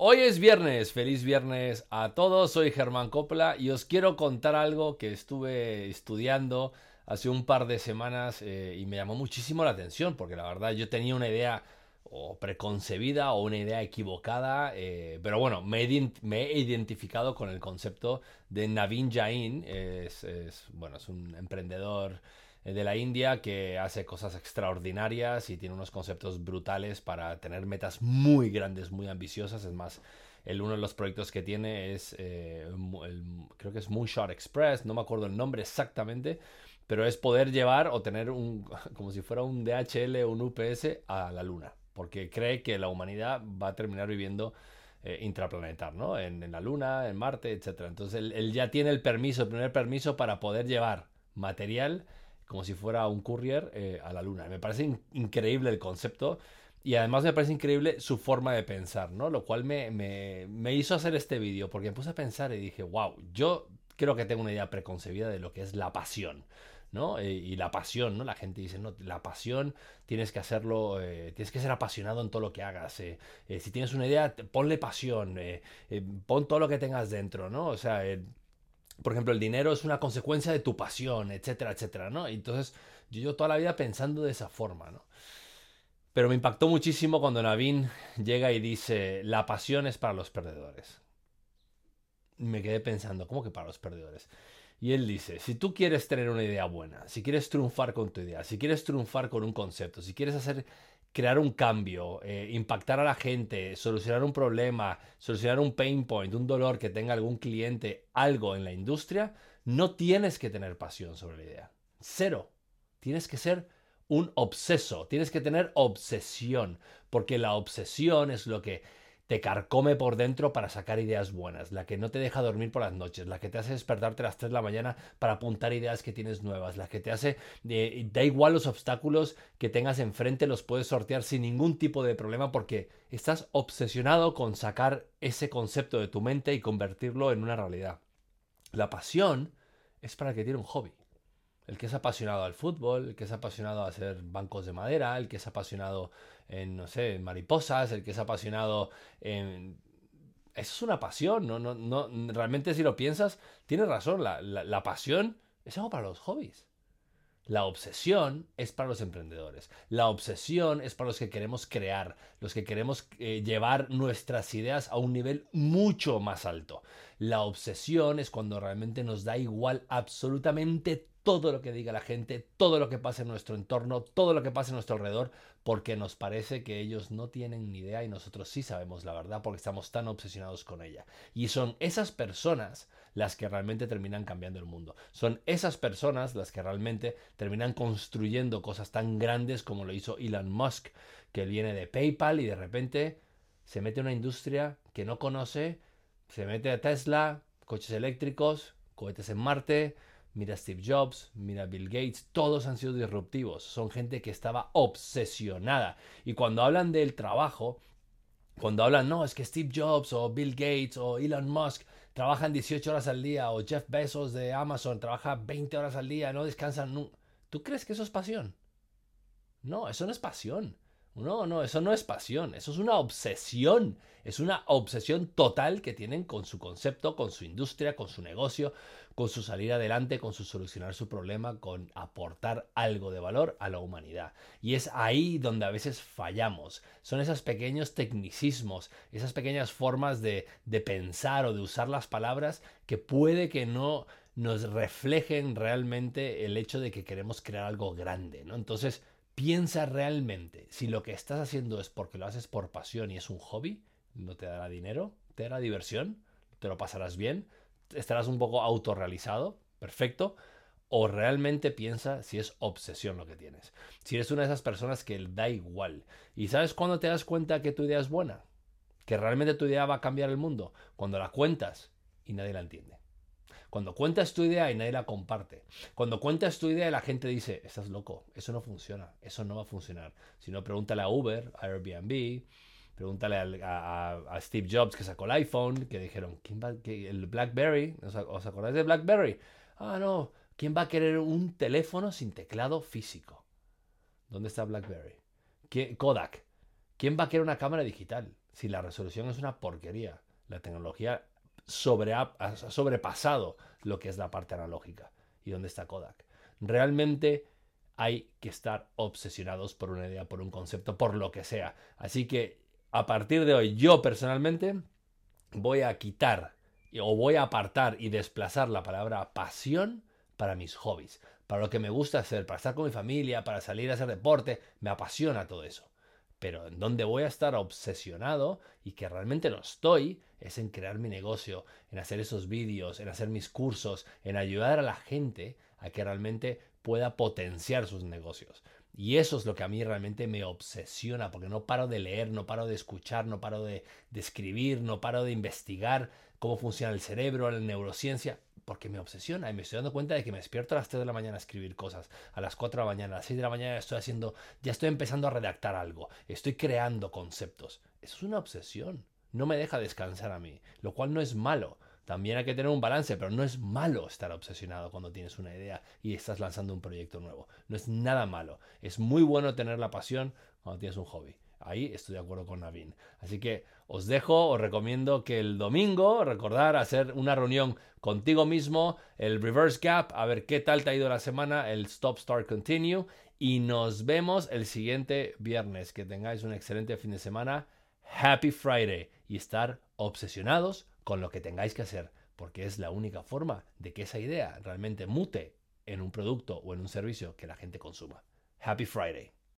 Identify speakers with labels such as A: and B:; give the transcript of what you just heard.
A: Hoy es viernes, feliz viernes a todos, soy Germán Copla y os quiero contar algo que estuve estudiando hace un par de semanas eh, y me llamó muchísimo la atención porque la verdad yo tenía una idea o preconcebida o una idea equivocada, eh, pero bueno, me he, identificado con el concepto de Navin Jain, es, bueno, es un emprendedor de la India que hace cosas extraordinarias y tiene unos conceptos brutales para tener metas muy grandes, muy ambiciosas. Es más, el, uno de los proyectos que tiene es, eh, creo que es Moonshot Express, no me acuerdo el nombre exactamente, pero es poder llevar o tener un, como si fuera un DHL o un UPS a la Luna, porque cree que la humanidad va a terminar viviendo eh, intraplanetar, ¿no? En, la Luna, en Marte, etc. Entonces él, él, ya tiene el permiso, el primer permiso para poder llevar material como si fuera un courier eh, a la luna. Me parece increíble el concepto y además me parece increíble su forma de pensar, ¿no? Lo cual me, me, hizo hacer este vídeo porque me puse a pensar y dije, wow, yo creo que tengo una idea preconcebida de lo que es la pasión. ¿no? Eh, y la pasión, ¿no? La gente dice, no, la pasión tienes que hacerlo, eh, tienes que ser apasionado en todo lo que hagas. si tienes una idea, ponle pasión, pon todo lo que tengas dentro, ¿no? O sea, por ejemplo, el dinero es una consecuencia de tu pasión, etcétera, etcétera, ¿no? entonces yo llevo toda la vida pensando de esa forma, ¿no? Pero me impactó muchísimo cuando Navin llega y dice, la pasión es para los perdedores. Me quedé pensando, ¿cómo que para los perdedores? Y él dice, si tú quieres tener una idea buena, si quieres triunfar con tu idea, si quieres triunfar con un concepto, si quieres hacer crear un cambio, eh, impactar a la gente, solucionar un problema, solucionar un pain point, un dolor que tenga algún cliente, algo en la industria, no tienes que tener pasión sobre la idea. Cero. Tienes que ser un obseso, tienes que tener obsesión, porque la obsesión es lo que te carcome por dentro para sacar ideas buenas, la que no te deja dormir por las noches, la que te hace despertarte a las 3 de la mañana para apuntar ideas que tienes nuevas, la que te hace, eh, da igual los obstáculos que tengas enfrente, los puedes sortear sin ningún tipo de problema porque estás obsesionado con sacar ese concepto de tu mente y convertirlo en una realidad. La pasión es para el que tiene un hobby. El que es apasionado al fútbol, el que es apasionado a hacer bancos de madera, el que es apasionado en, no sé, mariposas, el que es apasionado en... Eso es una pasión, ¿no? no, no realmente si lo piensas, tienes razón, la, la pasión es algo para los hobbies. La obsesión es para los emprendedores. La obsesión es para los que queremos crear, los que queremos eh, llevar nuestras ideas a un nivel mucho más alto. La obsesión es cuando realmente nos da igual absolutamente todo lo que diga la gente, todo lo que pase en nuestro entorno, todo lo que pase en nuestro alrededor, porque nos parece que ellos no tienen ni idea y nosotros sí sabemos la verdad porque estamos tan obsesionados con ella. Y son esas personas las que realmente terminan cambiando el mundo. Son esas personas las que realmente terminan construyendo cosas tan grandes como lo hizo Elon Musk, que viene de PayPal y de repente se mete en una industria que no conoce, se mete a Tesla, coches eléctricos, cohetes en Marte, mira Steve Jobs, mira Bill Gates, todos han sido disruptivos, son gente que estaba obsesionada. Y cuando hablan del trabajo, cuando hablan, no, es que Steve Jobs o Bill Gates o Elon Musk trabajan 18 horas al día o Jeff Bezos de Amazon trabaja 20 horas al día, no descansan. ¿Tú crees que eso es pasión? No, eso no es pasión. No, no, eso no es pasión, eso es una obsesión, es una obsesión total que tienen con su concepto, con su industria, con su negocio, con su salir adelante, con su solucionar su problema, con aportar algo de valor a la humanidad. Y es ahí donde a veces fallamos. Son esos pequeños tecnicismos, esas pequeñas formas de, de pensar o de usar las palabras que puede que no nos reflejen realmente el hecho de que queremos crear algo grande, ¿no? Entonces, Piensa realmente si lo que estás haciendo es porque lo haces por pasión y es un hobby, no te dará dinero, te dará diversión, te lo pasarás bien, estarás un poco autorrealizado, perfecto, o realmente piensa si es obsesión lo que tienes. Si eres una de esas personas que da igual. ¿Y sabes cuándo te das cuenta que tu idea es buena? Que realmente tu idea va a cambiar el mundo. Cuando la cuentas y nadie la entiende. Cuando cuentas tu idea y nadie la comparte. Cuando cuentas tu idea y la gente dice, estás loco, eso no funciona, eso no va a funcionar. Si no, pregúntale a Uber, a Airbnb, pregúntale a, Steve Jobs que sacó el iPhone, que dijeron, ¿quién va, el BlackBerry? ¿Os, acordáis de BlackBerry? Ah, no, ¿quién va a querer un teléfono sin teclado físico? ¿Dónde está BlackBerry? Kodak. ¿Quién va a querer una cámara digital? si la resolución es una porquería. La tecnología sobre, ha sobrepasado lo que es la parte analógica. ¿Y dónde está Kodak? Realmente hay que estar obsesionados por una idea, por un concepto, por lo que sea. Así que a partir de hoy, yo personalmente voy a quitar o voy a apartar y desplazar la palabra pasión para mis hobbies, para lo que me gusta hacer, para estar con mi familia, para salir a hacer deporte, me apasiona todo eso. Pero en donde voy a estar obsesionado y que realmente no estoy es en crear mi negocio, en hacer esos vídeos, en hacer mis cursos, en ayudar a la gente a que realmente pueda potenciar sus negocios. Y eso es lo que a mí realmente me obsesiona, porque no paro de leer, no paro de escuchar, no paro de, de escribir, no paro de investigar cómo funciona el cerebro, la neurociencia, porque me obsesiona y me estoy dando cuenta de que me despierto a las 3 de la mañana a escribir cosas, a las 4 de la mañana, a las 6 de la mañana estoy haciendo, ya estoy empezando a redactar algo, estoy creando conceptos. Eso es una obsesión, no me deja descansar a mí, lo cual no es malo. También hay que tener un balance, pero no es malo estar obsesionado cuando tienes una idea y estás lanzando un proyecto nuevo. No es nada malo. Es muy bueno tener la pasión cuando tienes un hobby. Ahí estoy de acuerdo con Navin. Así que os dejo, os recomiendo que el domingo recordar hacer una reunión contigo mismo, el reverse gap, a ver qué tal te ha ido la semana, el stop, start, continue. Y nos vemos el siguiente viernes. Que tengáis un excelente fin de semana. Happy Friday. Y estar obsesionados con lo que tengáis que hacer. Porque es la única forma de que esa idea realmente mute en un producto o en un servicio que la gente consuma. Happy Friday.